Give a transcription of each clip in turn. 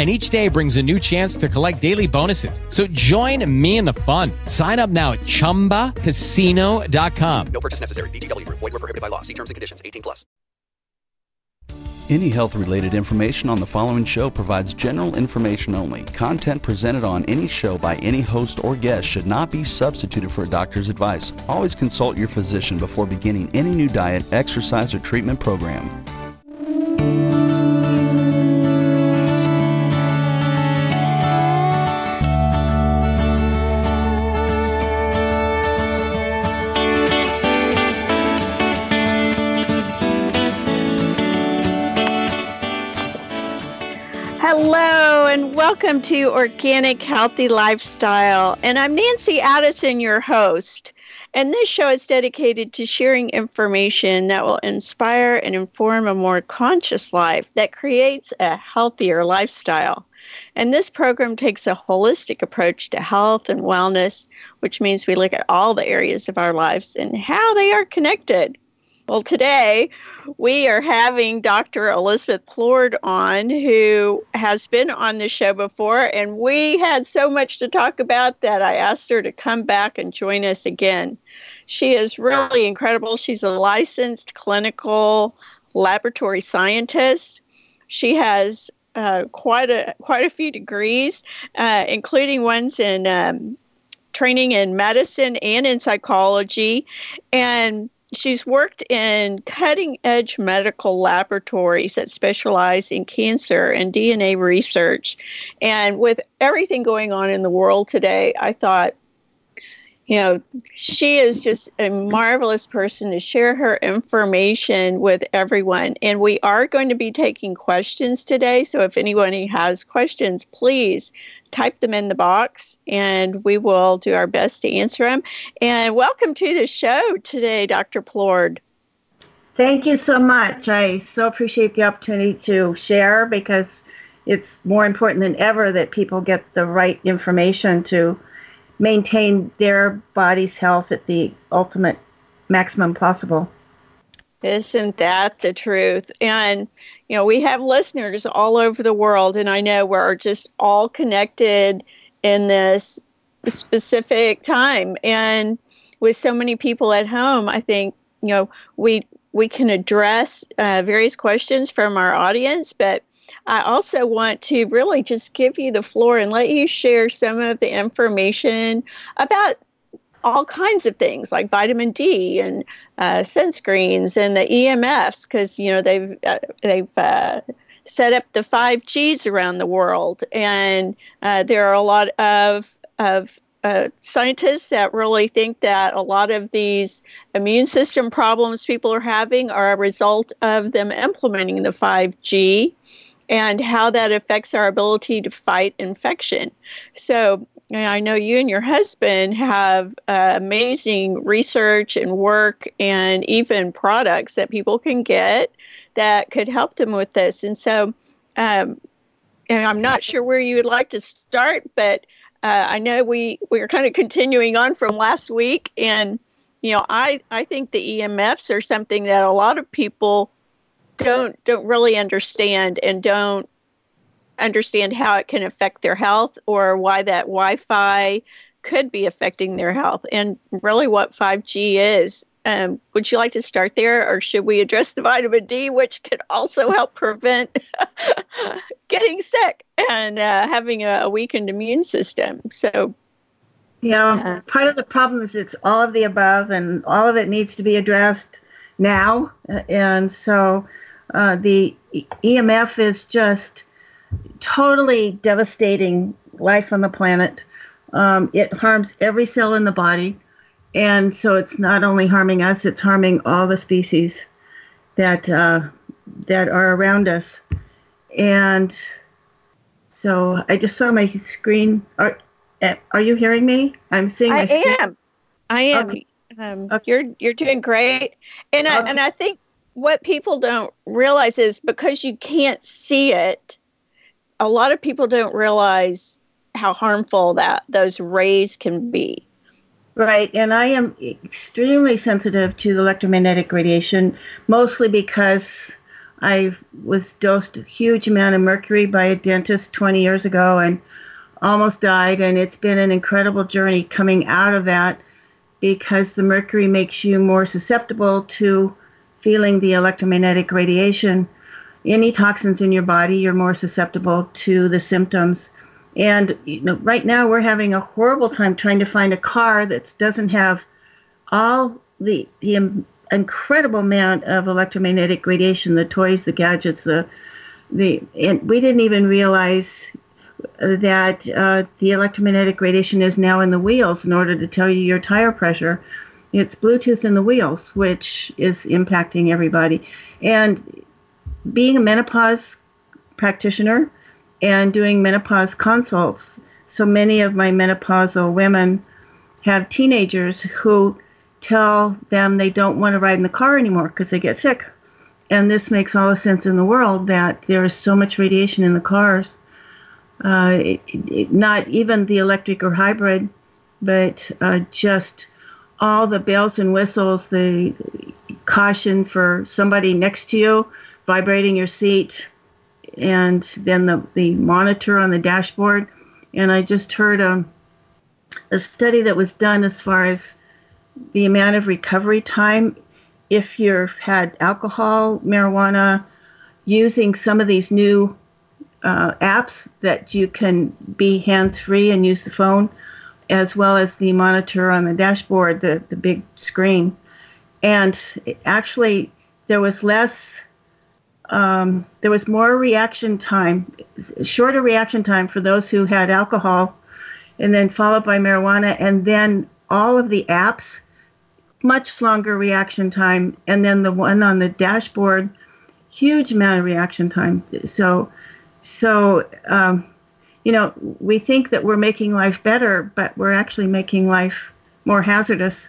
and each day brings a new chance to collect daily bonuses. So join me in the fun. Sign up now at ChumbaCasino.com. No purchase necessary. VGW. Void were prohibited by law. See terms and conditions. 18 plus. Any health-related information on the following show provides general information only. Content presented on any show by any host or guest should not be substituted for a doctor's advice. Always consult your physician before beginning any new diet, exercise, or treatment program. Welcome to Organic Healthy Lifestyle. And I'm Nancy Addison, your host. And this show is dedicated to sharing information that will inspire and inform a more conscious life that creates a healthier lifestyle. And this program takes a holistic approach to health and wellness, which means we look at all the areas of our lives and how they are connected. Well, today we are having Dr. Elizabeth Plourde on, who has been on the show before, and we had so much to talk about that I asked her to come back and join us again. She is really incredible. She's a licensed clinical laboratory scientist. She has uh, quite a quite a few degrees, uh, including ones in um, training in medicine and in psychology, and she's worked in cutting edge medical laboratories that specialize in cancer and DNA research. And with everything going on in the world today, I thought, you know, she is just a marvelous person to share her information with everyone. And we are going to be taking questions today. So if anyone has questions, please type them in the box and we will do our best to answer them. And welcome to the show today, Dr. Plourde. Thank you so much. I so appreciate the opportunity to share because it's more important than ever that people get the right information to maintain their body's health at the ultimate maximum possible. Isn't that the truth? And, you know, we have listeners all over the world, and I know we're just all connected in this specific time. And with so many people at home, I think, you know, we we can address uh, various questions from our audience, but I also want to really just give you the floor and let you share some of the information about all kinds of things like vitamin D and uh, sunscreens and the EMFs because you know they've uh, they've uh, set up the five Gs around the world, and uh, there are a lot of of uh, scientists that really think that a lot of these immune system problems people are having are a result of them implementing the 5G and how that affects our ability to fight infection. So, I know you and your husband have uh, amazing research and work and even products that people can get that could help them with this. And so, um, and I'm not sure where you would like to start, but uh, I know we we are kind of continuing on from last week, and you know, I I think the EMFs are something that a lot of people don't don't really understand and don't understand how it can affect their health or why that Wi-Fi could be affecting their health and really what 5G is. Um, would you like to start there, or should we address the vitamin D, which could also help prevent getting sick and uh, having a, a, weakened immune system? So, yeah, uh, part of the problem is it's all of the above, and all of it needs to be addressed. now, and so uh, the EMF is just totally devastating life on the planet. Um, it harms every cell in the body, and so it's not only harming us; it's harming all the species that uh, that are around us. And so I just saw my screen. Are eh, are you hearing me? I'm seeing. I am. I am. Okay. Um, okay. You're you're doing great, and I and I think what people don't realize is because you can't see it, a lot of people don't realize how harmful that those rays can be. Right, and I am extremely sensitive to the electromagnetic radiation, mostly because I was dosed a huge amount of mercury by a dentist 20 years ago and almost died. And it's been an incredible journey coming out of that because the mercury makes you more susceptible to feeling the electromagnetic radiation. Any toxins in your body, you're more susceptible to the symptoms. And you know, right now, we're having a horrible time trying to find a car that doesn't have all the, the incredible amount of electromagnetic radiation, the toys, the gadgets, the the and we didn't even realize that uh, the electromagnetic radiation is now in the wheels in order to tell you your tire pressure. It's Bluetooth in the wheels, which is impacting everybody. And being a menopause practitioner and doing menopause consults, so many of my menopausal women have teenagers who tell them they don't want to ride in the car anymore because they get sick. And this makes all the sense in the world that there is so much radiation in the cars. Uh, it, it, not even the electric or hybrid, but uh, just all the bells and whistles, the caution for somebody next to you, vibrating your seat, and then the, the monitor on the dashboard. And I just heard a, a study that was done as far as the amount of recovery time if you've had alcohol, marijuana, using some of these new uh, apps that you can be hands free and use the phone, as well as the monitor on the dashboard, the, the big screen. And actually, there was less, um, there was more reaction time, shorter reaction time for those who had alcohol, and then followed by marijuana, and then all of the apps much longer reaction time, and then the one on the dashboard, huge amount of reaction time. So, so um, you know, we think that we're making life better, but we're actually making life more hazardous,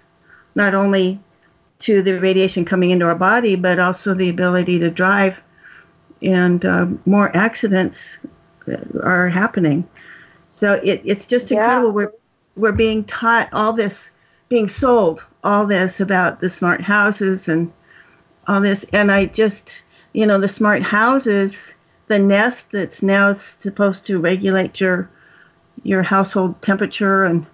not only to the radiation coming into our body, but also the ability to drive, and uh, more accidents are happening. So it, it's just incredible. Yeah. We're we're being taught all this, being sold all this about the smart houses and all this. And I just, you know, the smart houses, the Nest that's now supposed to regulate your your household temperature and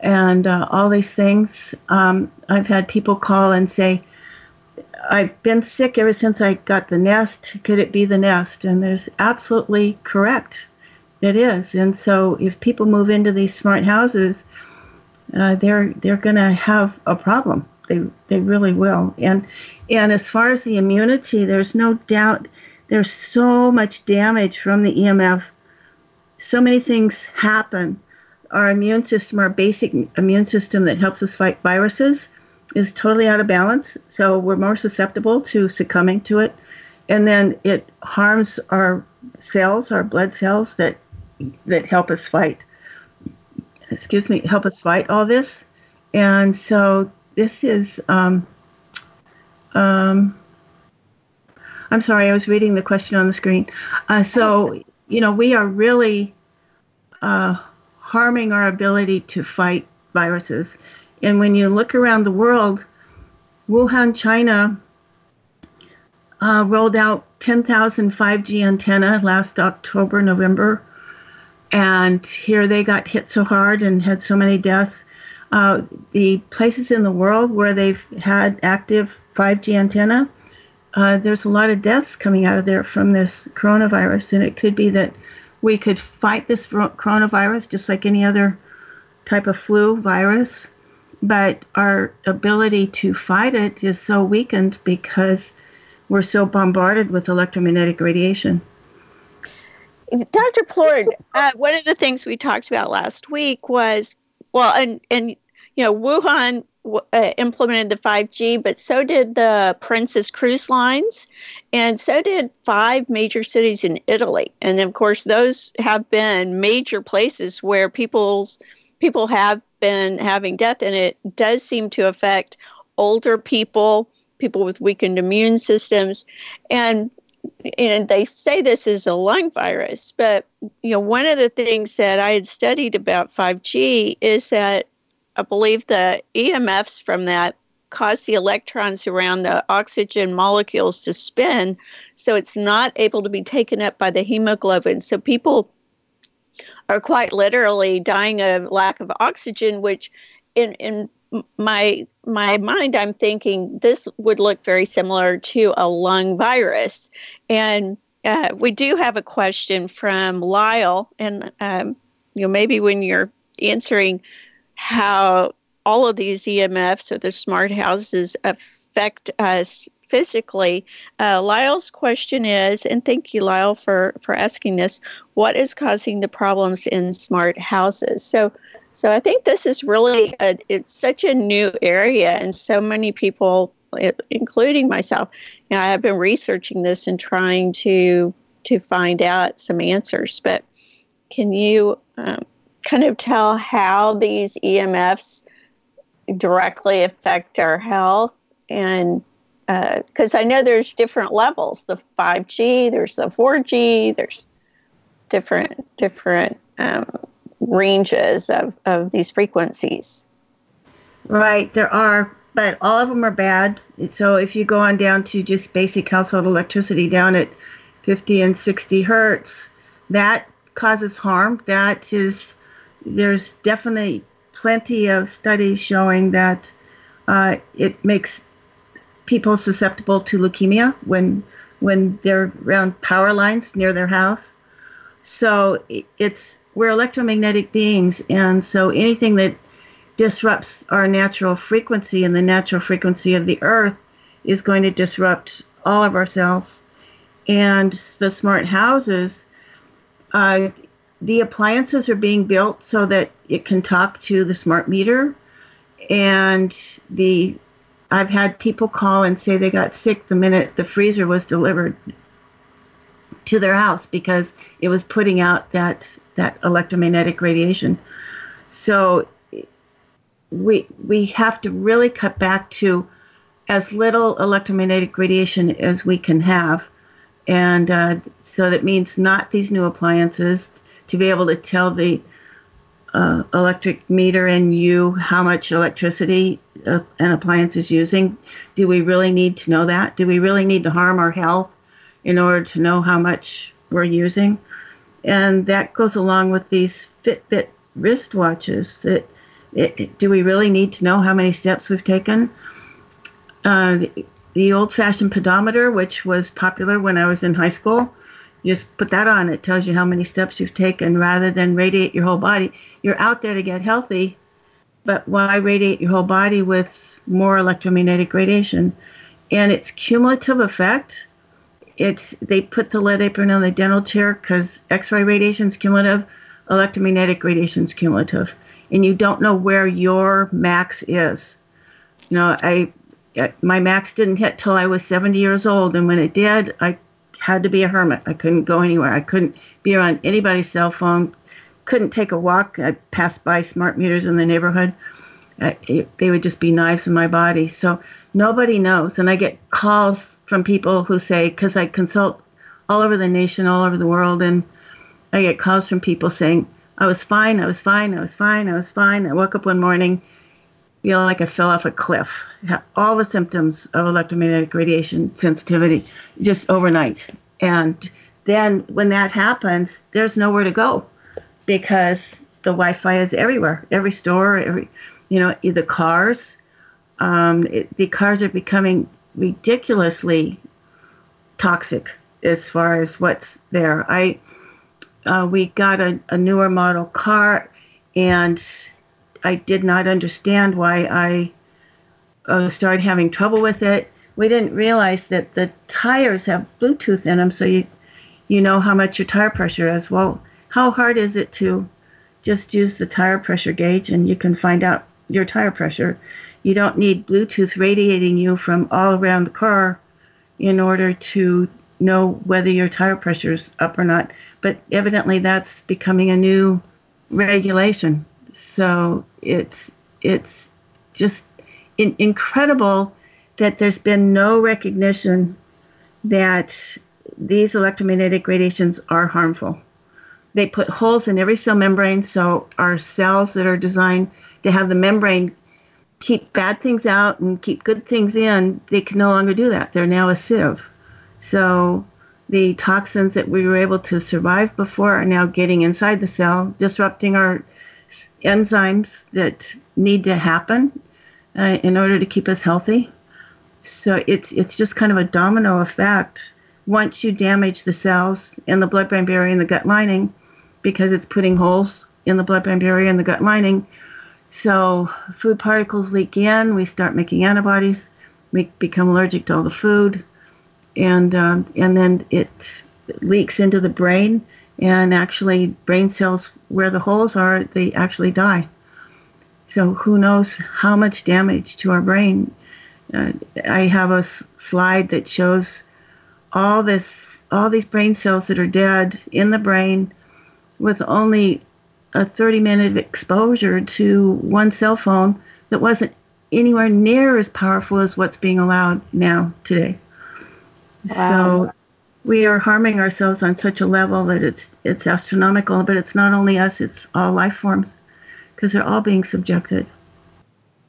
and uh, all these things. Um, I've had people call and say, I've been sick ever since I got the Nest. Could it be the Nest? And there's absolutely correct. It is. And so if people move into these smart houses, uh, they're they're going to have a problem. They they really will. And and as far as the immunity, there's no doubt there's so much damage from the EMF. So many things happen. Our immune system, our basic immune system that helps us fight viruses, is totally out of balance. So we're more susceptible to succumbing to it. And then it harms our cells, our blood cells that that help us fight excuse me, help us fight all this. And so this is, um, um, I'm sorry, I was reading the question on the screen. Uh, so, you know, we are really uh, harming our ability to fight viruses. And when you look around the world, Wuhan, China uh, rolled out 10,000 5G antenna last October, November. And here they got hit so hard and had so many deaths. Uh, the places in the world where they've had active 5G antenna, uh, there's a lot of deaths coming out of there from this coronavirus, and it could be that we could fight this coronavirus just like any other type of flu virus, but our ability to fight it is so weakened because we're so bombarded with electromagnetic radiation. Dr. Plourde, uh, one of the things we talked about last week was, well, and and you know, Wuhan uh, implemented the 5G, but so did the Princess Cruise Lines, and so did five major cities in Italy. And of course, those have been major places where people's people have been having death, and it does seem to affect older people, people with weakened immune systems, and and they say this is a lung virus, but you know one of the things that I had studied about 5G is that I believe the EMFs from that cause the electrons around the oxygen molecules to spin, so it's not able to be taken up by the hemoglobin. So people are quite literally dying of lack of oxygen, which in in my my mind I'm thinking this would look very similar to a lung virus. And uh, we do have a question from Lyle, and um, you know maybe when you're answering how all of these EMFs or the smart houses affect us physically. Uh, Lyle's question is, and thank you, Lyle, for for asking this. What is causing the problems in smart houses? So, so I think this is really a, it's such a new area, and so many people, including myself, you know, I have been researching this and trying to to find out some answers. But can you um, kind of tell how these EMFs directly affect our health and because uh, I know there's different levels. The 5G there's the 4G there's different different um, ranges of, of these frequencies. Right there are but all of them are bad. So if you go on down to just basic household electricity down at 50 and 60 hertz that causes harm. That is there's definitely plenty of studies showing that uh, it makes people susceptible to leukemia when when they're around power lines near their house. So it's we're electromagnetic beings, and so anything that disrupts our natural frequency and the natural frequency of the earth is going to disrupt all of our cells. And the smart houses, uh, the appliances are being built so that it can talk to the smart meter and the I've had people call and say they got sick the minute the freezer was delivered to their house because it was putting out that that electromagnetic radiation. So we we have to really cut back to as little electromagnetic radiation as we can have, and uh, so that means not these new appliances, to be able to tell the uh, electric meter and you how much electricity uh, an appliance is using. Do we really need to know that? Do we really need to harm our health in order to know how much we're using? And that goes along with these Fitbit wristwatches. That it, do we really need to know how many steps we've taken? Uh, the, the old-fashioned pedometer, which was popular when I was in high school, just put that on. It tells you how many steps you've taken rather than radiate your whole body. You're out there to get healthy, but why radiate your whole body with more electromagnetic radiation? And its cumulative effect, it's they put the lead apron on the dental chair because X-ray radiation is cumulative, electromagnetic radiation is cumulative, and you don't know where your max is. You know, I my max didn't hit till I was 70 years old, and when it did, I had to be a hermit. I couldn't go anywhere. I couldn't be around anybody's cell phone. Couldn't take a walk. I passed by smart meters in the neighborhood. Uh, it, they would just be knives in my body. So nobody knows. And I get calls from people who say, because I consult all over the nation, all over the world, and I get calls from people saying, I was fine, I was fine, I was fine, I was fine. I woke up one morning, feel like I fell off a cliff. All the symptoms of electromagnetic radiation sensitivity just overnight. And then when that happens, there's nowhere to go because the Wi-Fi is everywhere, every store, every you know, the cars. Um, it, the cars are becoming ridiculously toxic as far as what's there. I uh, we got a, a newer model car, and I did not understand why I uh, started having trouble with it. We didn't realize that the tires have Bluetooth in them, so you you know how much your tire pressure is. Well, how hard is it to just use the tire pressure gauge and you can find out your tire pressure? You don't need Bluetooth radiating you from all around the car in order to know whether your tire pressure is up or not. But evidently, that's becoming a new regulation. So it's it's just in, incredible that there's been no recognition that these electromagnetic radiations are harmful. They put holes in every cell membrane, so our cells that are designed to have the membrane keep bad things out and keep good things in, they can no longer do that. They're now a sieve. So the toxins that we were able to survive before are now getting inside the cell, disrupting our enzymes that need to happen uh, in order to keep us healthy. So it's it's just kind of a domino effect. Once you damage the cells in the blood-brain barrier and the gut lining, because it's putting holes in the blood-brain barrier and the gut lining, so food particles leak in. We start making antibodies. We become allergic to all the food and um, and then it leaks into the brain, and actually brain cells where the holes are, they actually die. So who knows how much damage to our brain? Uh, I have a s- slide that shows all this, all these brain cells that are dead in the brain, with only a 30 minute exposure to one cell phone that wasn't anywhere near as powerful as what's being allowed now today. Wow. So we are harming ourselves on such a level that it's it's astronomical. But it's not only us; it's all life forms, because they're all being subjected.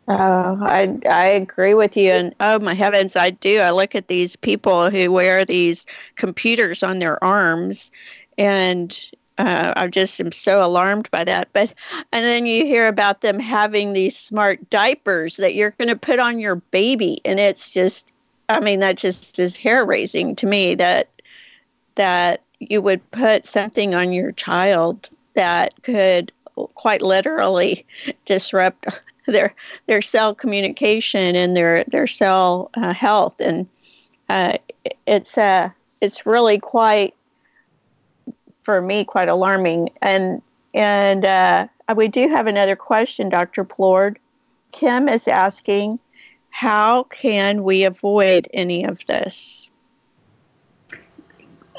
Oh, I I agree with you, and oh my heavens, I do. I look at these people who wear these computers on their arms, and uh, I just am so alarmed by that. But and then you hear about them having these smart diapers that you're going to put on your baby, and it's just, I mean, that just is hair raising to me that that you would put something on your child that could quite literally disrupt their their cell communication and their their cell uh, health and uh, it's uh it's really quite for me quite alarming. And and uh, we do have another question dr plourde. Kim is asking how can we avoid any of this?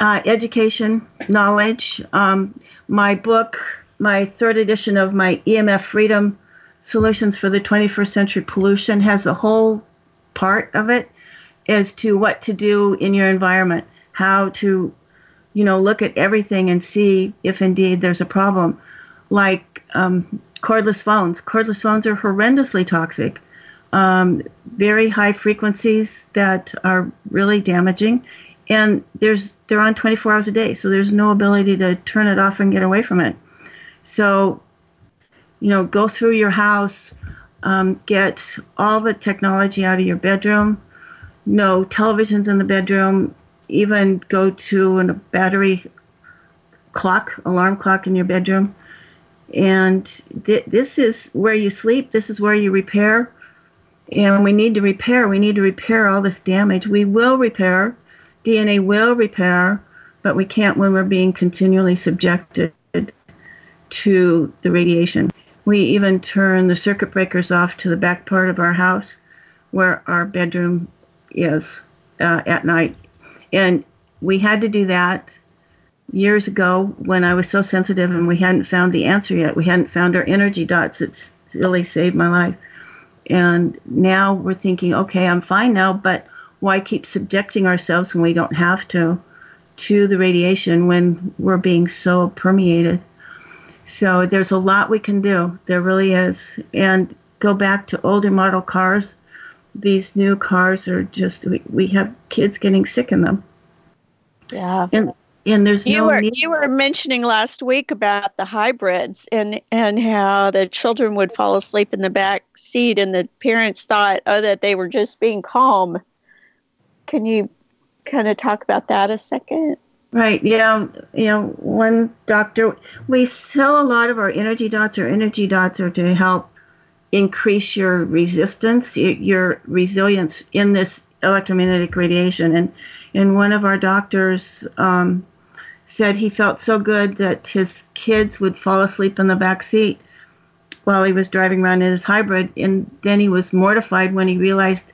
Uh, education, knowledge. Um, my book, my third edition of my EMF Freedom Solutions for the 21st Century Pollution, has a whole part of it as to what to do in your environment, how to, you know, look at everything and see if indeed there's a problem. Like um, cordless phones. Cordless phones are horrendously toxic. Um, very high frequencies that are really damaging and there's they're on 24 hours a day so there's no ability to turn it off and get away from it so you know go through your house um, get all the technology out of your bedroom no televisions in the bedroom even go to a battery clock alarm clock in your bedroom and th- this is where you sleep this is where you repair and we need to repair we need to repair all this damage we will repair DNA will repair, but we can't when we're being continually subjected to the radiation. We even turn the circuit breakers off to the back part of our house where our bedroom is uh, at night. And we had to do that years ago when I was so sensitive and we hadn't found the answer yet. We hadn't found our energy dots. It's really saved my life. And now we're thinking, okay, I'm fine now, but why keep subjecting ourselves when we don't have to to the radiation when we're being so permeated? So there's a lot we can do. There really is. And go back to older model cars. These new cars are just we, we have kids getting sick in them. Yeah. And and there's you no were need- you were mentioning last week about the hybrids and and how the children would fall asleep in the back seat and the parents thought oh that they were just being calm. Can you kind of talk about that a second? Right. Yeah. You know, one doctor, we sell a lot of our energy dots. Our energy dots are to help increase your resistance, your resilience in this electromagnetic radiation. And and one of our doctors um, said he felt so good that his kids would fall asleep in the back seat while he was driving around in his hybrid, and then he was mortified when he realized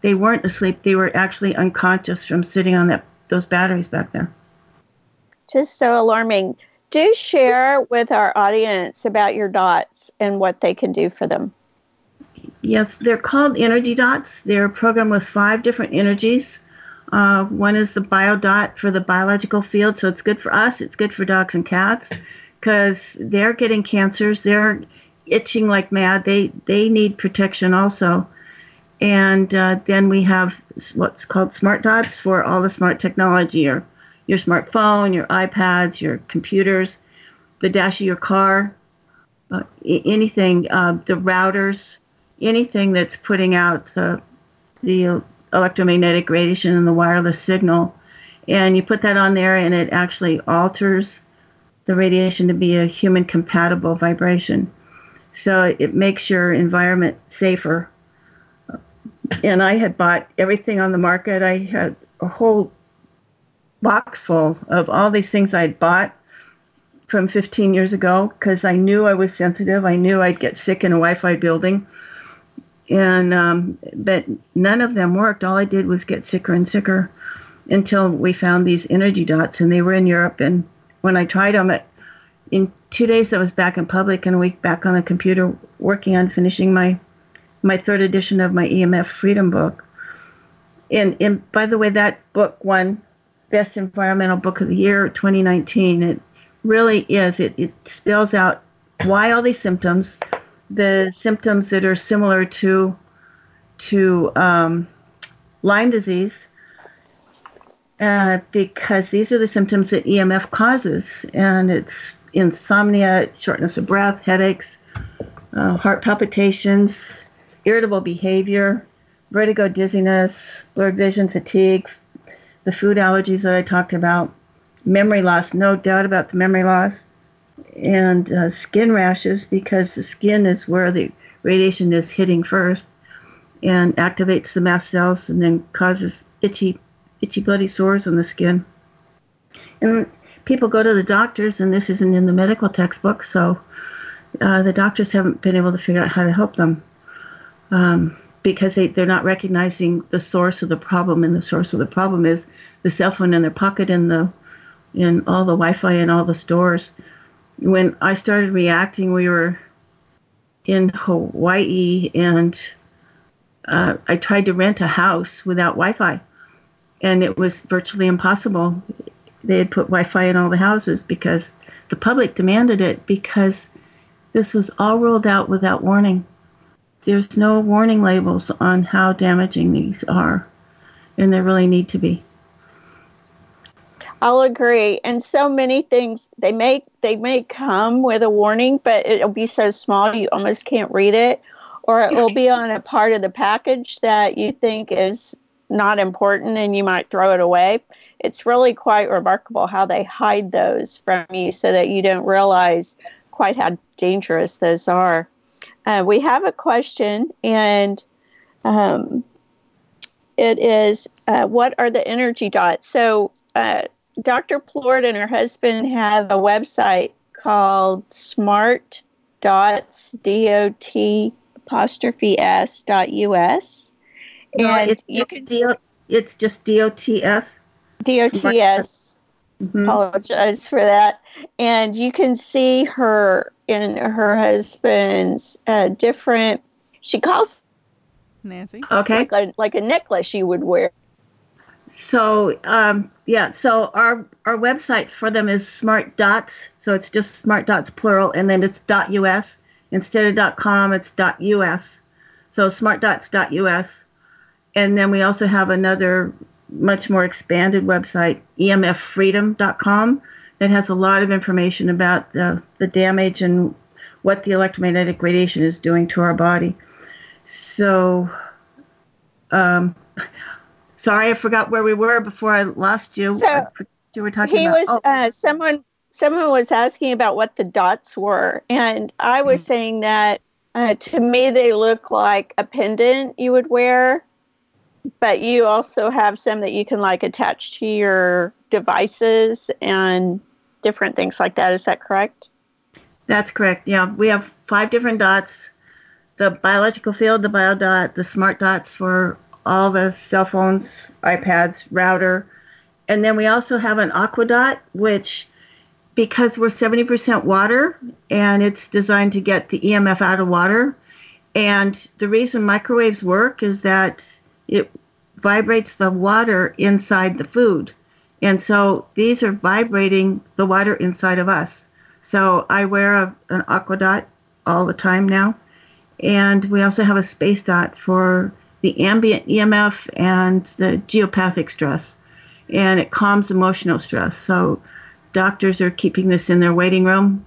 they weren't asleep; they were actually unconscious from sitting on that those batteries back there. Just so alarming. Do share with our audience about your dots and what they can do for them. Yes, they're called energy dots. They're programmed with five different energies. Uh, one is the bio dot for the biological field, so it's good for us. It's good for dogs and cats because they're getting cancers. They're itching like mad. They they need protection also. And uh, then we have what's called smart dots for all the smart technology, your your smartphone, your iPads, your computers, the dash of your car, uh, anything, uh, the routers, anything that's putting out the the electromagnetic radiation and the wireless signal. And you put that on there, and it actually alters the radiation to be a human compatible vibration. So it makes your environment safer. And I had bought everything on the market. I had a whole box full of all these things I'd bought from 15 years ago because I knew I was sensitive. I knew I'd get sick in a Wi Fi building and um, but none of them worked. All I did was get sicker and sicker until we found these energy dots, and they were in Europe. And when I tried them, it, in two days I was back in public, and a week back on the computer working on finishing my my third edition of my EMF Freedom book. And and by the way, that book won Best Environmental Book of the Year 2019. It really is. It it spells out why all these symptoms the symptoms that are similar to to um, Lyme disease, uh, because these are the symptoms that EMF causes, and it's insomnia, shortness of breath, headaches, uh, heart palpitations, irritable behavior, vertigo, dizziness, blurred vision, fatigue, the food allergies that I talked about, memory loss, no doubt about the memory loss, and uh, skin rashes because the skin is where the radiation is hitting first and activates the mast cells and then causes itchy itchy bloody sores on the skin. And people go to the doctors and this isn't in the medical textbook so uh, the doctors haven't been able to figure out how to help them um, because they, they're not recognizing the source of the problem and the source of the problem is the cell phone in their pocket and the in all the wi-fi in all the stores when I started reacting, we were in Hawaii and uh, I tried to rent a house without Wi Fi, and it was virtually impossible. They had put Wi Fi in all the houses because the public demanded it because this was all rolled out without warning. There's no warning labels on how damaging these are, and there really need to be. I'll agree. And so many things they may they may come with a warning, but it'll be so small you almost can't read it, or it will be on a part of the package that you think is not important and you might throw it away. It's really quite remarkable how they hide those from you so that you don't realize quite how dangerous those are. Uh, we have a question, and um, it is uh, what are the energy dots? So, uh, Dr. Plourde and her husband have a website called Smart Dots D O T apostrophe S dot US. No, and it's you can D- it's just D O T S. D O T S. Mm-hmm. Apologize for that. And you can see her and her husband's uh, different. She calls Nancy. Okay. Like a, like a necklace you would wear. So um, yeah, so our our website for them is Smart Dots. So it's just Smart Dots plural, and then it's .us instead of dot .com. It's .us. So smart dots .us, and then we also have another much more expanded website, emffreedom.com, that has a lot of information about the, the damage and what the electromagnetic radiation is doing to our body. So, um, Sorry, I forgot where we were before I lost you. So you were talking. He about, was oh. uh, someone. Someone was asking about what the dots were, and I was mm-hmm. saying that Uh, to me, they look like a pendant you would wear, but you also have some that you can like attach to your devices and different things like that. Is that correct? That's correct. Yeah, we have five different dots the biological field, the bio dot, the smart dots for all the cell phones, iPads, router. And then we also have an aquadot, which because we're 70% water and it's designed to get the EMF out of water. And the reason microwaves work is that it vibrates the water inside the food. And so these are vibrating the water inside of us. So I wear a, an aquadot all the time now. And we also have a space dot for the ambient EMF and the geopathic stress. And it calms emotional stress. So doctors are keeping this in their waiting room.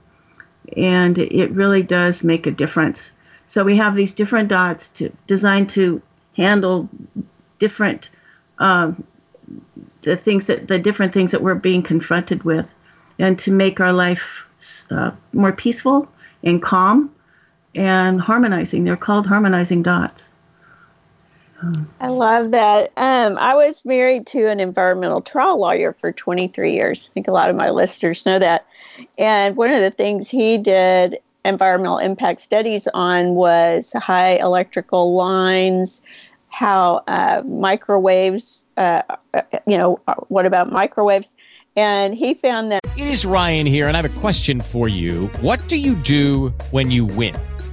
And it really does make a difference. So we have these different dots to, designed to handle different um, the things that the different things that we're being confronted with, and to make our life uh, more peaceful and calm and harmonizing. They're called harmonizing dots. I love that. Um, I was married to an environmental trial lawyer for 23 years. I think a lot of my listeners know that. And one of the things he did environmental impact studies on was high electrical lines, how uh, microwaves, uh, you know, what about microwaves? And he found that. It is Ryan here, and I have a question for you. What do you do when you win?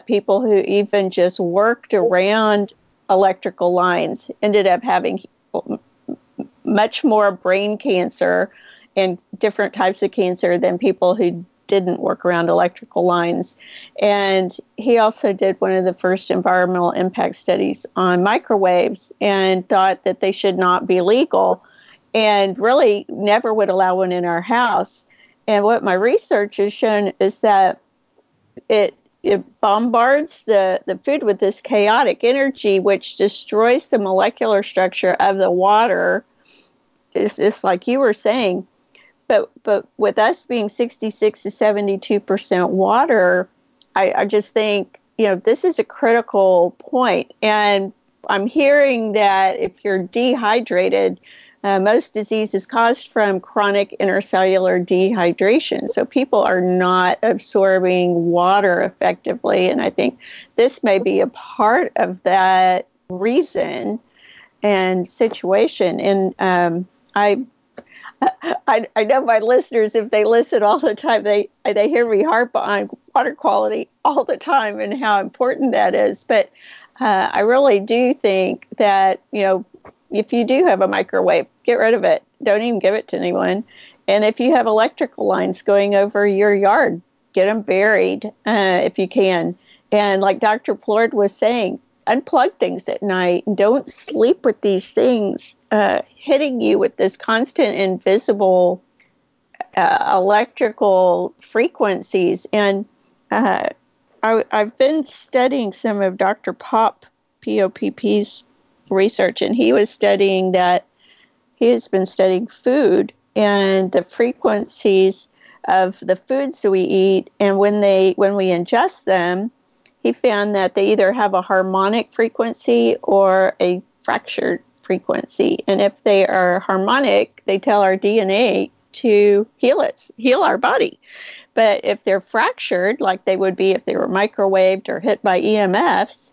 people who even just worked around electrical lines ended up having much more brain cancer and different types of cancer than people who didn't work around electrical lines. And he also did one of the first environmental impact studies on microwaves and thought that they should not be legal and really never would allow one in our house. And what my research has shown is that it it bombards the, the food with this chaotic energy, which destroys the molecular structure of the water. It's just like you were saying. But, but with us being 66 to 72% water, I, I just think, you know, this is a critical point. And I'm hearing that if you're dehydrated, uh, most disease is caused from chronic intercellular dehydration. So people are not absorbing water effectively. And I think this may be a part of that reason and situation. And um, I, I, I know my listeners, if they listen all the time, they, they hear me harp on water quality all the time and how important that is. But uh, I really do think that, you know, if you do have a microwave, get rid of it. Don't even give it to anyone. And if you have electrical lines going over your yard, get them buried uh, if you can. And like Dr. Plourde was saying, unplug things at night. Don't sleep with these things uh, hitting you with this constant invisible uh, electrical frequencies. And uh, I, have been studying some of Dr. Popp, P-O-P-P's research, and he was studying that he has been studying food and the frequencies of the foods we eat, and when they when we ingest them, he found that they either have a harmonic frequency or a fractured frequency. And if they are harmonic, they tell our DNA to heal it, heal our body. But if they're fractured, like they would be if they were microwaved or hit by EMFs,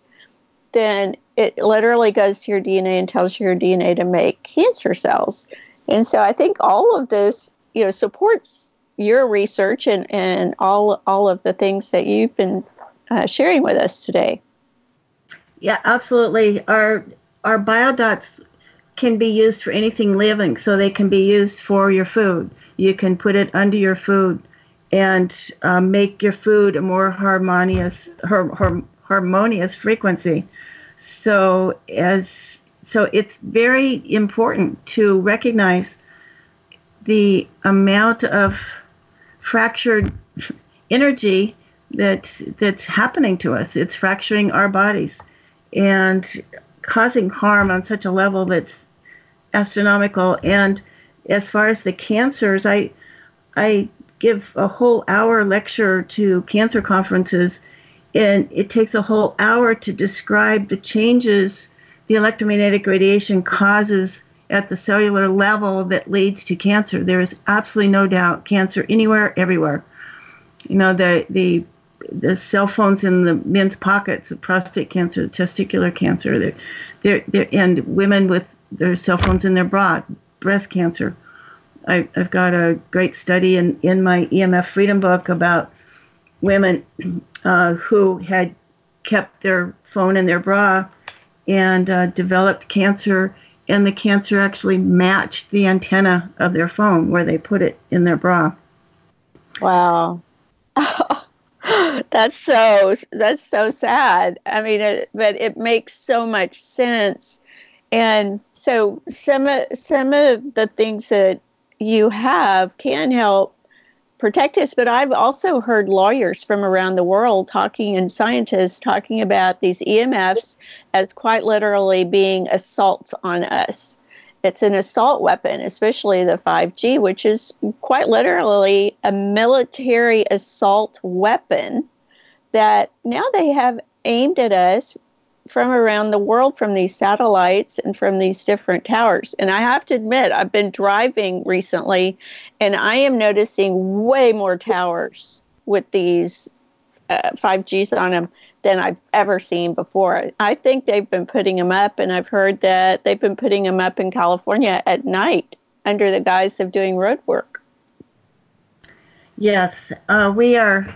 then it literally goes to your DNA and tells your DNA to make cancer cells. And so I think all of this, you know, supports your research and, and all all of the things that you've been uh, sharing with us today. Yeah, absolutely. Our our biodots can be used for anything living, so they can be used for your food. You can put it under your food and um, make your food a more harmonious har- har- harmonious frequency. So as so it's very important to recognize the amount of fractured energy that's that's happening to us. It's fracturing our bodies and causing harm on such a level that's astronomical. And as far as the cancers, I I give a whole hour lecture to cancer conferences, and it takes a whole hour to describe the changes the electromagnetic radiation causes at the cellular level that leads to cancer. There is absolutely no doubt cancer anywhere, everywhere. You know, the the the cell phones in the men's pockets, the prostate cancer, the testicular cancer, they're, they're, they're, and women with their cell phones in their bra, breast cancer. I, I've got a great study in, in my EMF Freedom book about women uh, who had kept their phone in their bra and uh, developed cancer, and the cancer actually matched the antenna of their phone where they put it in their bra. Wow. that's so that's so sad. I mean, it, but it makes so much sense. And so some of some of the things that you have can help protect us. But I've also heard lawyers from around the world talking and scientists talking about these EMFs as quite literally being assaults on us. It's an assault weapon, especially the 5G, which is quite literally a military assault weapon that now they have aimed at us from around the world from these satellites and from these different towers. And I have to admit, I've been driving recently and I am noticing way more towers with these uh, 5Gs on them than I've ever seen before. I think they've been putting them up, and I've heard that they've been putting them up in California at night under the guise of doing road work. Yes, uh, we are.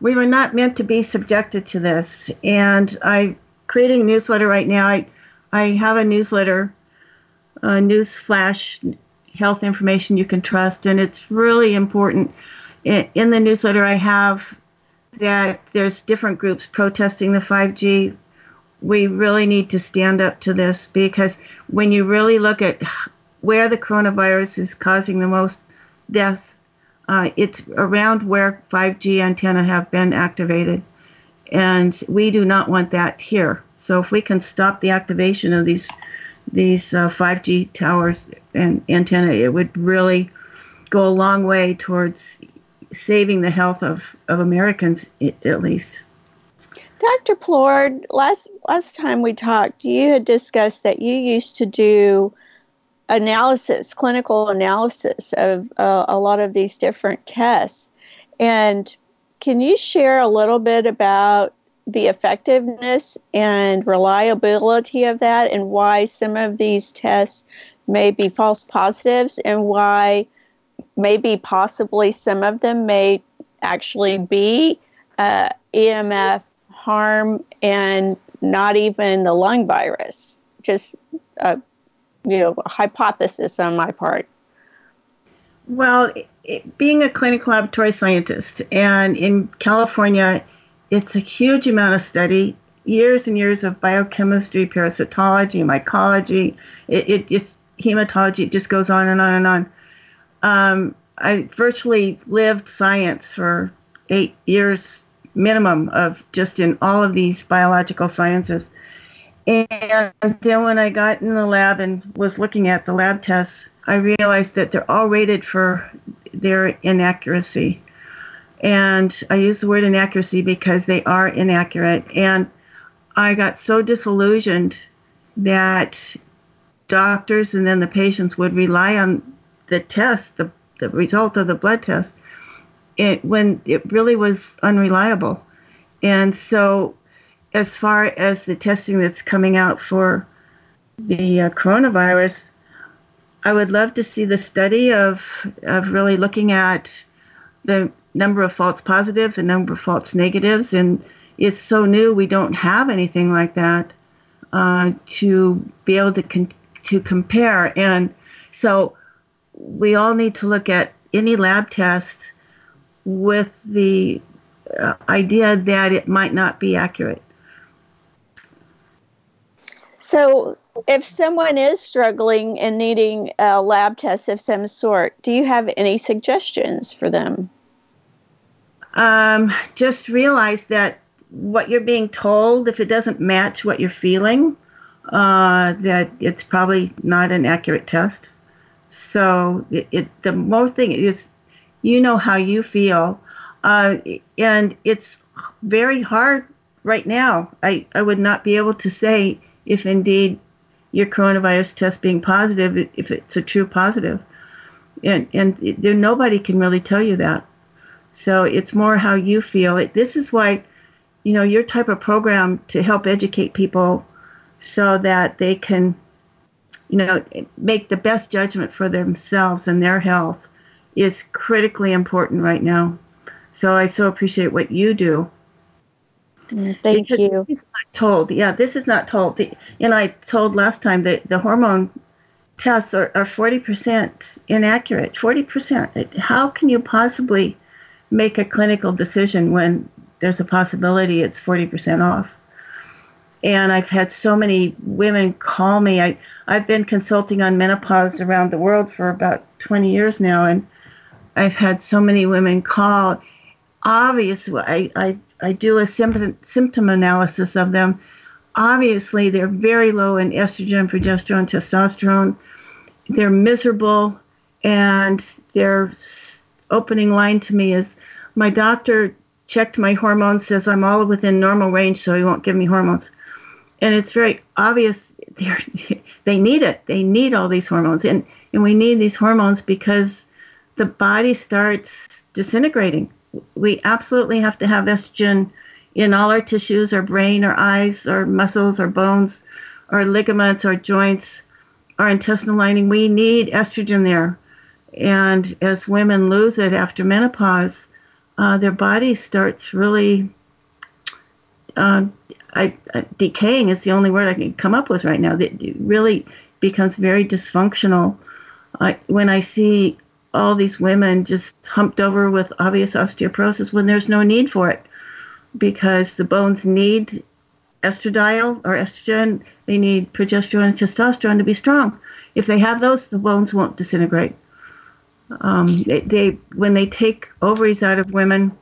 We were not meant to be subjected to this, and I creating a newsletter right now. I I have a newsletter, a news flash, health information you can trust, and it's really important. In, in the newsletter, I have that there's different groups protesting the 5G. We really need to stand up to this because when you really look at where the coronavirus is causing the most death, uh, it's around where 5G antenna have been activated. And we do not want that here. So if we can stop the activation of these these uh, 5G towers and antenna, it would really go a long way towards saving the health of, of Americans at least. Dr. Plourde, last last time we talked, you had discussed that you used to do analysis, clinical analysis of uh, a lot of these different tests. And can you share a little bit about the effectiveness and reliability of that and why some of these tests may be false positives and why maybe possibly some of them may actually be uh, EMF harm and not even the lung virus. Just a you know hypothesis on my part. Well, it, being a clinical laboratory scientist, and in California, it's a huge amount of study, years and years of biochemistry, parasitology, mycology, it, it hematology. It just goes on and on and on um, I virtually lived science for eight years minimum of just in all of these biological sciences. And then when I got in the lab and was looking at the lab tests, I realized that they're all rated for their inaccuracy. And I use the word inaccuracy because they are inaccurate. And I got so disillusioned that doctors and then the patients would rely on the test, the, the result of the blood test, it, when it really was unreliable. And so as far as the testing that's coming out for the uh, coronavirus, I would love to see the study of of really looking at the number of false positives and number of false negatives, and it's so new we don't have anything like that uh, to be able to con- to compare, and so we all need to look at any lab test with the uh, idea that it might not be accurate. So, if someone is struggling and needing a lab test of some sort, do you have any suggestions for them? Um, just realize that what you're being told, if it doesn't match what you're feeling, uh, that it's probably not an accurate test. So, it, it the most thing is, you know how you feel, uh, and it's very hard right now. I, I would not be able to say if indeed your coronavirus test being positive, if it's a true positive. And, and there, nobody can really tell you that. So it's more how you feel. It, this is why, you know, your type of program to help educate people so that they can, you know, make the best judgment for themselves and their health is critically important right now. So I so appreciate what you do Mm, thank because you. This is not told. Yeah, this is not told. The, and I told last time that the hormone tests are, are 40% inaccurate. 40%. How can you possibly make a clinical decision when there's a possibility it's 40% off? And I've had so many women call me. I, I've been consulting on menopause around the world for about 20 years now, and I've had so many women call. Obviously, I, I I do a symptom, symptom analysis of them. Obviously, they're very low in estrogen, progesterone, testosterone. They're miserable, and their opening line to me is, "My doctor checked my hormones, says I'm all within normal range, so he won't give me hormones." And it's very obvious they they need it. They need all these hormones, and and we need these hormones because the body starts disintegrating we absolutely have to have estrogen in all our tissues, our brain, our eyes, our muscles, our bones, our ligaments, our joints, our intestinal lining. We need estrogen there. And as women lose it after menopause, uh, their body starts really uh, I, decaying is the only word I can come up with right now. It really becomes very dysfunctional. when I see all these women just humped over with obvious osteoporosis when there's no need for it because the bones need estradiol or estrogen, they need progesterone and testosterone to be strong. If they have those, the bones won't disintegrate. Um, they, they, when they take ovaries out of women,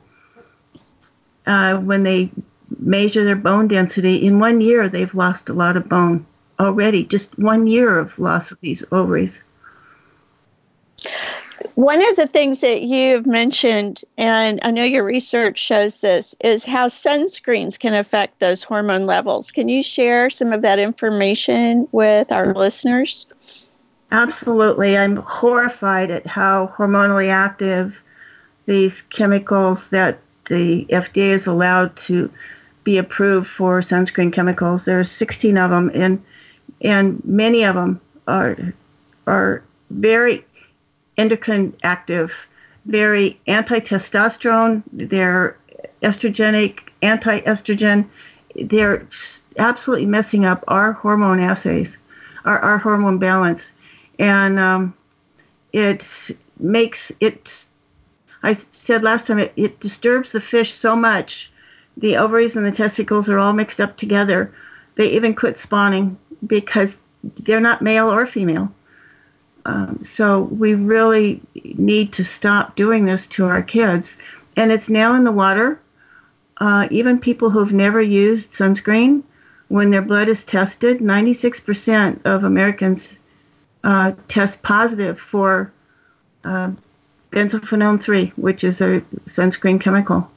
uh, when they measure their bone density, in one year they've lost a lot of bone already. Just one year of loss of these ovaries. One of the things that you've mentioned, and I know your research shows this, is how sunscreens can affect those hormone levels. Can you share some of that information with our listeners? Absolutely. I'm horrified at how hormonally active these chemicals that the FDA is allowed to be approved for sunscreen chemicals. There's 16 of them, and and many of them are are very endocrine active, very anti testosterone, they're estrogenic, anti estrogen. They're absolutely messing up our hormone assays, our, our hormone balance. And um, it makes it, I said last time, it, it disturbs the fish so much. The ovaries and the testicles are all mixed up together. They even quit spawning because they're not male or female. Um, so we really need to stop doing this to our kids. And it's now in the water. Uh, even people who've never used sunscreen, when their blood is tested, 96% of Americans uh, test positive for uh, benzophenone 3, which is a sunscreen chemical.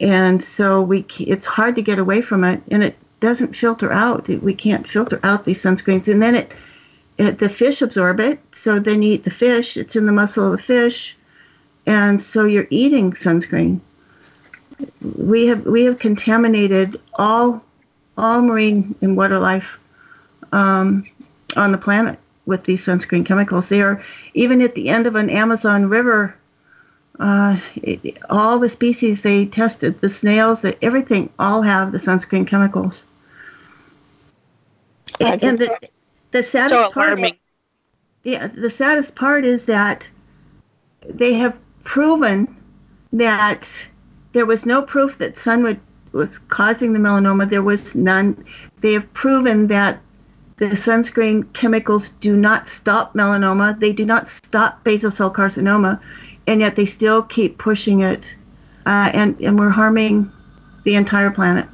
And so we it's hard to get away from it, and it doesn't filter out. We can't filter out these sunscreens, and then it it, the fish absorb it. So then you eat the fish, it's in the muscle of the fish. And so you're eating sunscreen. we have we have contaminated all all marine and water life um, on the planet with these sunscreen chemicals. They are even at the end of an Amazon river. Uh, it, all the species they tested, the snails, the, everything, all have the sunscreen chemicals. And, and the, the saddest so part, alarming. yeah, the saddest part is that they have proven that there was no proof that sun was causing the melanoma. There was none. They have proven that the sunscreen chemicals do not stop melanoma. They do not stop basal cell carcinoma, and yet they still keep pushing it, uh, and and we're harming the entire planet.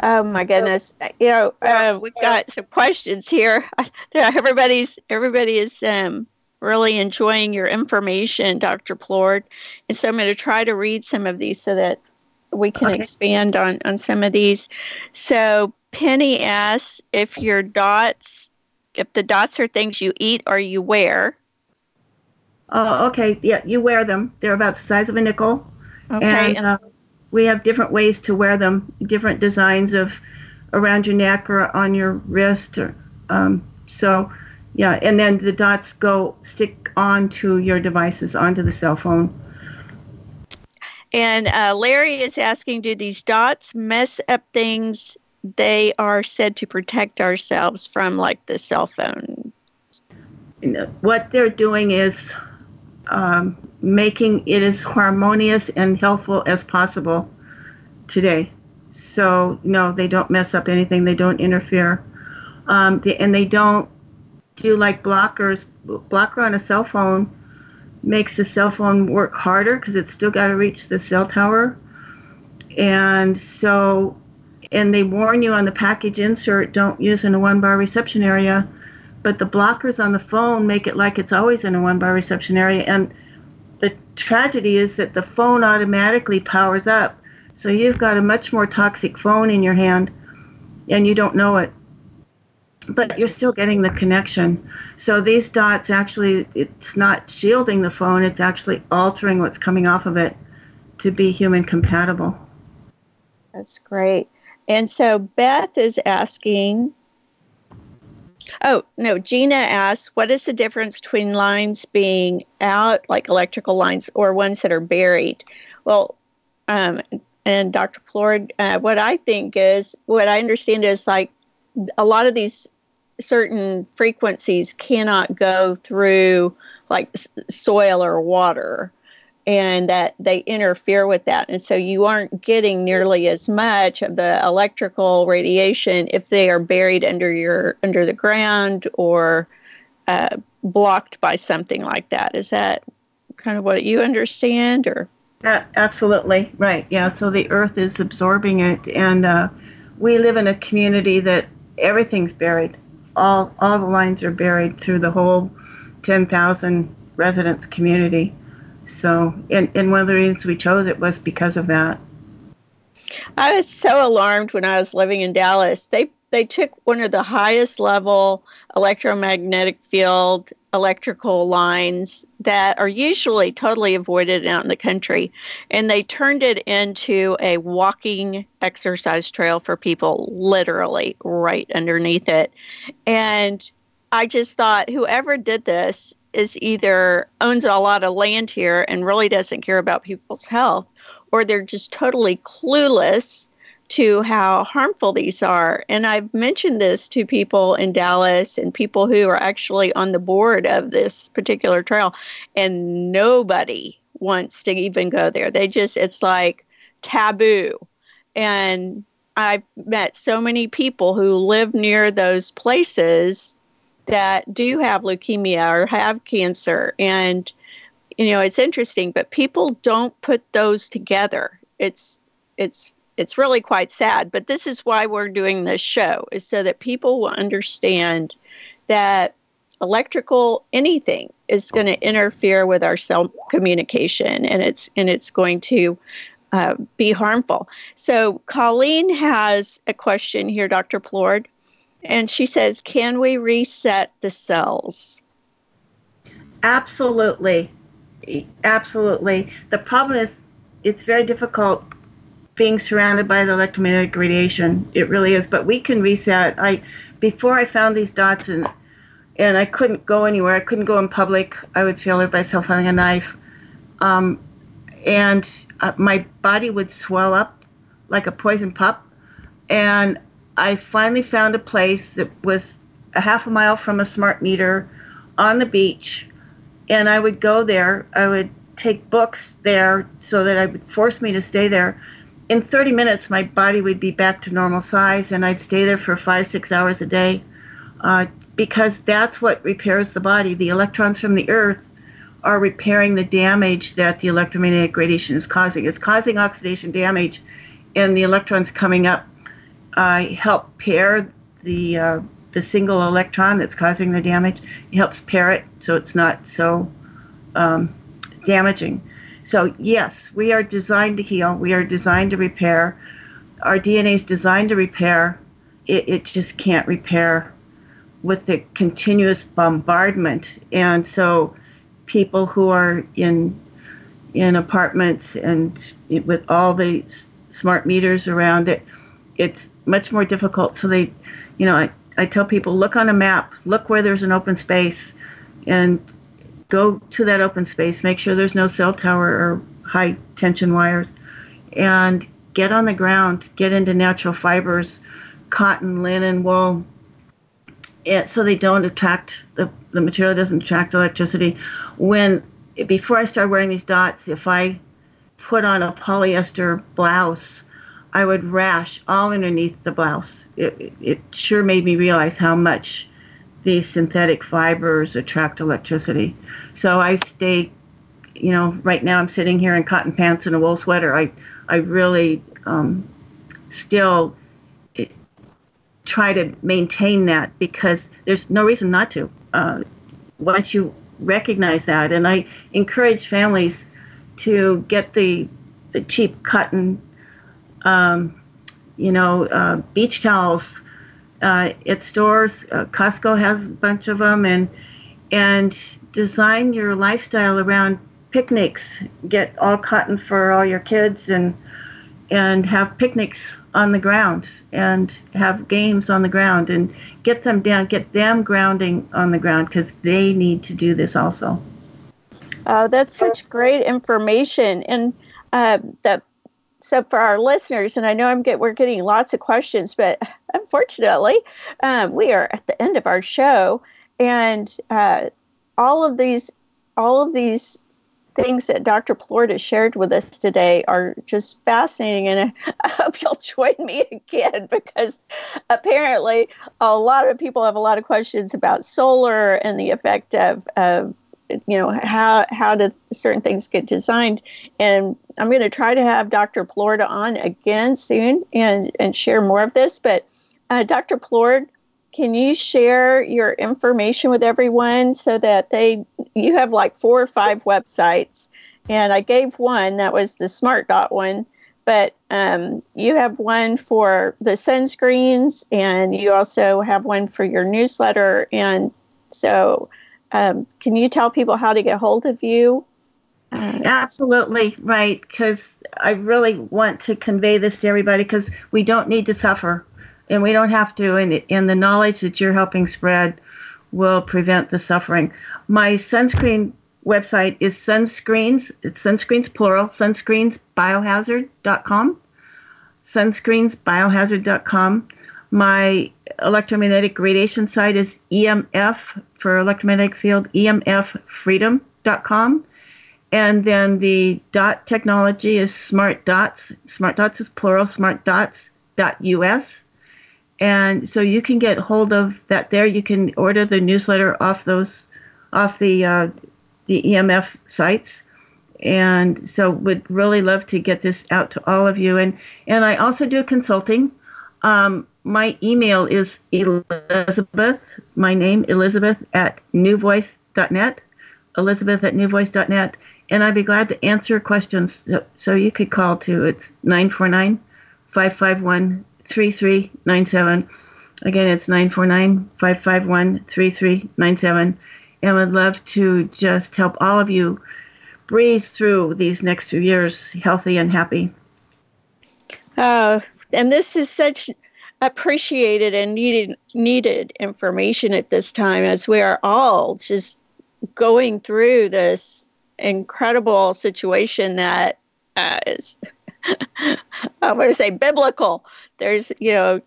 Oh my goodness! You know, uh, we've got some questions here. Everybody's everybody is um, really enjoying your information, Dr. Plourde, and so I'm going to try to read some of these so that we can okay. expand on on some of these. So Penny asks if your dots, if the dots are things you eat or you wear. Oh, okay. Yeah, you wear them. They're about the size of a nickel. Okay. And, uh, we have different ways to wear them, different designs of around your neck or on your wrist. Or, um, so, yeah, and then the dots go stick onto your devices, onto the cell phone. And uh, Larry is asking Do these dots mess up things they are said to protect ourselves from, like the cell phone? What they're doing is um, making it as harmonious and helpful as possible today. So no, they don't mess up anything. They don't interfere, um, and they don't do like blockers. Blocker on a cell phone makes the cell phone work harder because it's still got to reach the cell tower, and so and they warn you on the package insert don't use in a one bar reception area but the blockers on the phone make it like it's always in a one bar reception area and the tragedy is that the phone automatically powers up. So you've got a much more toxic phone in your hand and you don't know it. But you're still getting the connection. So these dots actually it's not shielding the phone it's actually altering what's coming off of it to be human compatible. That's great. And so beth is asking Oh, no. Gina asks, what is the difference between lines being out, like electrical lines, or ones that are buried? Well, um, and Dr. Plourde, uh, what I think is, what I understand is like a lot of these certain frequencies cannot go through like soil or water and that they interfere with that. And so you aren't getting nearly as much of the electrical radiation if they are buried under your under the ground or uh, blocked by something like that. Is that kind of what you understand, or? Uh, absolutely right. Yeah. So the Earth is absorbing it, and uh, we live in a community that everything's buried. All all the lines are buried through the whole ten thousand residents community. So, and, and one of the reasons we chose it was because of that. I was so alarmed when I was living in Dallas. They they took one of the highest level electromagnetic field electrical lines that are usually totally avoided out in the country and they turned it into a walking exercise trail for people literally right underneath it and i just thought whoever did this is either owns a lot of land here and really doesn't care about people's health, or they're just totally clueless to how harmful these are. And I've mentioned this to people in Dallas and people who are actually on the board of this particular trail, and nobody wants to even go there. They just, it's like taboo. And I've met so many people who live near those places that do have leukemia or have cancer. And, you know, it's interesting, but people don't put those together. It's, it's, it's really quite sad, but this is why we're doing this show is so that people will understand that electrical anything is going to interfere with our cell communication and it's and it's going to uh, be harmful. So Colleen has a question here, Dr. Plourde. And she says, Can we reset the cells? Absolutely. Absolutely. The problem is it's very difficult being surrounded by the electromagnetic radiation. It really is. But we can reset. I before I found these dots and and I couldn't go anywhere. I couldn't go in public. I would feel it myself having a knife. Um, and uh, my body would swell up like a poison pup. And I finally found a place that was a half a mile from a smart meter on the beach. And I would go there. I would take books there so that I would force me to stay there. In 30 minutes, my body would be back to normal size, and I'd stay there for five, six hours a day uh, because that's what repairs the body. The electrons from the earth are repairing the damage that the electromagnetic radiation is causing. It's causing oxidation damage, and the electrons coming up uh, help pair the uh, the single electron that's causing the damage. It helps pair it so it's not so um, damaging. So yes, we are designed to heal. We are designed to repair. Our DNA is designed to repair. It, it just can't repair with the continuous bombardment. And so people who are in in apartments and with all the smart meters around it, it's much more difficult. So they, you know, I, I tell people look on a map, look where there's an open space, and go to that open space. Make sure there's no cell tower or high tension wires, and get on the ground. Get into natural fibers, cotton, linen, wool, it, so they don't attract the, the material doesn't attract electricity. When before I started wearing these dots, if I put on a polyester blouse, I would rash all underneath the blouse. It, it sure made me realize how much these synthetic fibers attract electricity. So I stay, you know, right now I'm sitting here in cotton pants and a wool sweater. I, I really um, still try to maintain that because there's no reason not to. Uh, once you recognize that, and I encourage families to get the the cheap cotton, um, you know, uh, beach towels uh, at stores. Uh, Costco has a bunch of them, and and design your lifestyle around picnics. Get all cotton for all your kids, and and have picnics on the ground and have games on the ground and get them down, get them grounding on the ground because they need to do this also. Uh, that's such great information, and uh, that so for our listeners, and I know I'm get we're getting lots of questions, but unfortunately, um, we are at the end of our show, and uh, all of these all of these things that Dr. Plourde shared with us today are just fascinating. And I hope you'll join me again because apparently a lot of people have a lot of questions about solar and the effect of, of you know how how do certain things get designed? And i'm going to try to have dr plourde on again soon and and share more of this but uh, dr plourde can you share your information with everyone so that they you have like four or five websites and i gave one that was the smart dot one but um, you have one for the sunscreens and you also have one for your newsletter and so um, can you tell people how to get hold of you uh, absolutely right because i really want to convey this to everybody because we don't need to suffer and we don't have to. And, and the knowledge that you're helping spread will prevent the suffering. My sunscreen website is sunscreens. It's sunscreens plural. Sunscreensbiohazard.com. Sunscreensbiohazard.com. My electromagnetic radiation site is EMF for electromagnetic field. EMFfreedom.com. And then the dot technology is smart dots. Smart dots is plural. Smart dots dot us. and so you can get hold of that there. You can order the newsletter off those, off the uh, the EMF sites, and so would really love to get this out to all of you. And and I also do consulting. Um, my email is Elizabeth, my name Elizabeth at newvoice.net, Elizabeth at newvoice.net, and I'd be glad to answer questions. So, you could call to it's 949 551 3397. Again, it's 949 551 3397. And would love to just help all of you breeze through these next few years healthy and happy. Uh, and this is such appreciated and needed needed information at this time as we are all just going through this incredible situation that uh, is I want to say biblical. There's, you know,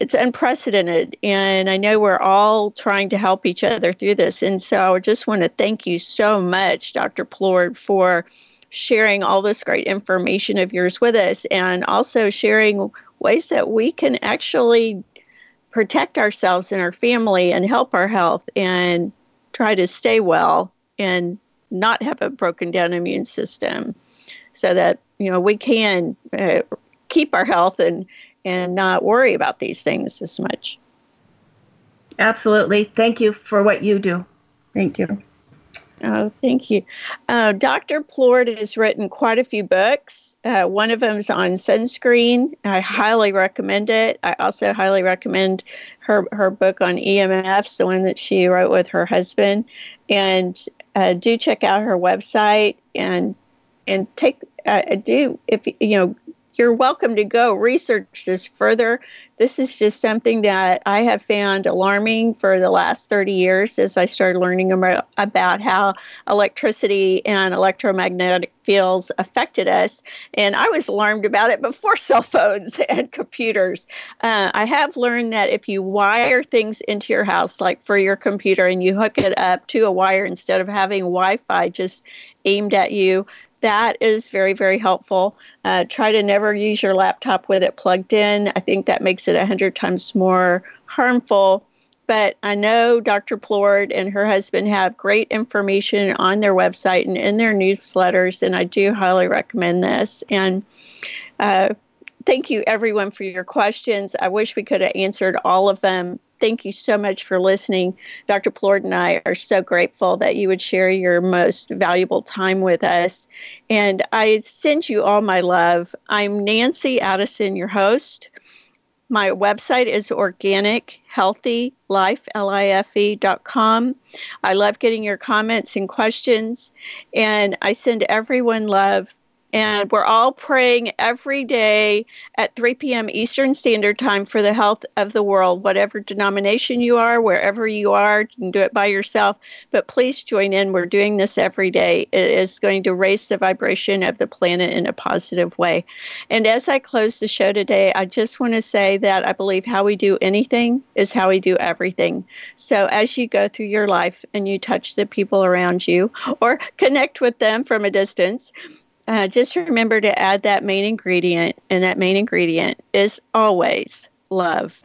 it's unprecedented. And I know we're all trying to help each other through this. And so I just want to thank you so much, Dr. Plourde, for sharing all this great information of yours with us and also sharing ways that we can actually protect ourselves and our family and help our health and try to stay well and not have a broken down immune system so that you know we can uh, keep our health and and not worry about these things as much. Absolutely. Thank you for what you do. Thank you Oh, thank you. Uh, Dr. Plourde has written quite a few books. Uh, one of them is on sunscreen. I highly recommend it. I also highly recommend her, her book on EMFs, the one that she wrote with her husband. And uh, do check out her website and and take uh, do if you know you're welcome to go research this further. This is just something that I have found alarming for the last 30 years as I started learning about, how electricity and electromagnetic fields affected us. And I was alarmed about it before cell phones and computers. Uh, I have learned that if you wire things into your house, like for your computer, and you hook it up to a wire instead of having Wi Fi just aimed at you, that is very, very helpful. Uh, try to never use your laptop with it plugged in. I think that makes it 100 times more harmful. But I know Dr. Plourde and her husband have great information on their website and in their newsletters, and I do highly recommend this. And uh, thank you, everyone, for your questions. I wish we could have answered all of them thank you so much for listening. Dr. Plourde and I are so grateful that you would share your most valuable time with us. And I send you all my love. I'm Nancy Addison, your host. My website is organichealthylife.com. I love getting your comments and questions, and I send everyone love and we're all praying every day at 3 p.m. Eastern Standard Time for the health of the world, whatever denomination you are, wherever you are, you can do it by yourself. But please join in. We're doing this every day. It is going to raise the vibration of the planet in a positive way. And as I close the show today, I just want to say that I believe how we do anything is how we do everything. So as you go through your life and you touch the people around you or connect with them from a distance, uh, just remember to add that main ingredient, and that main ingredient is always love.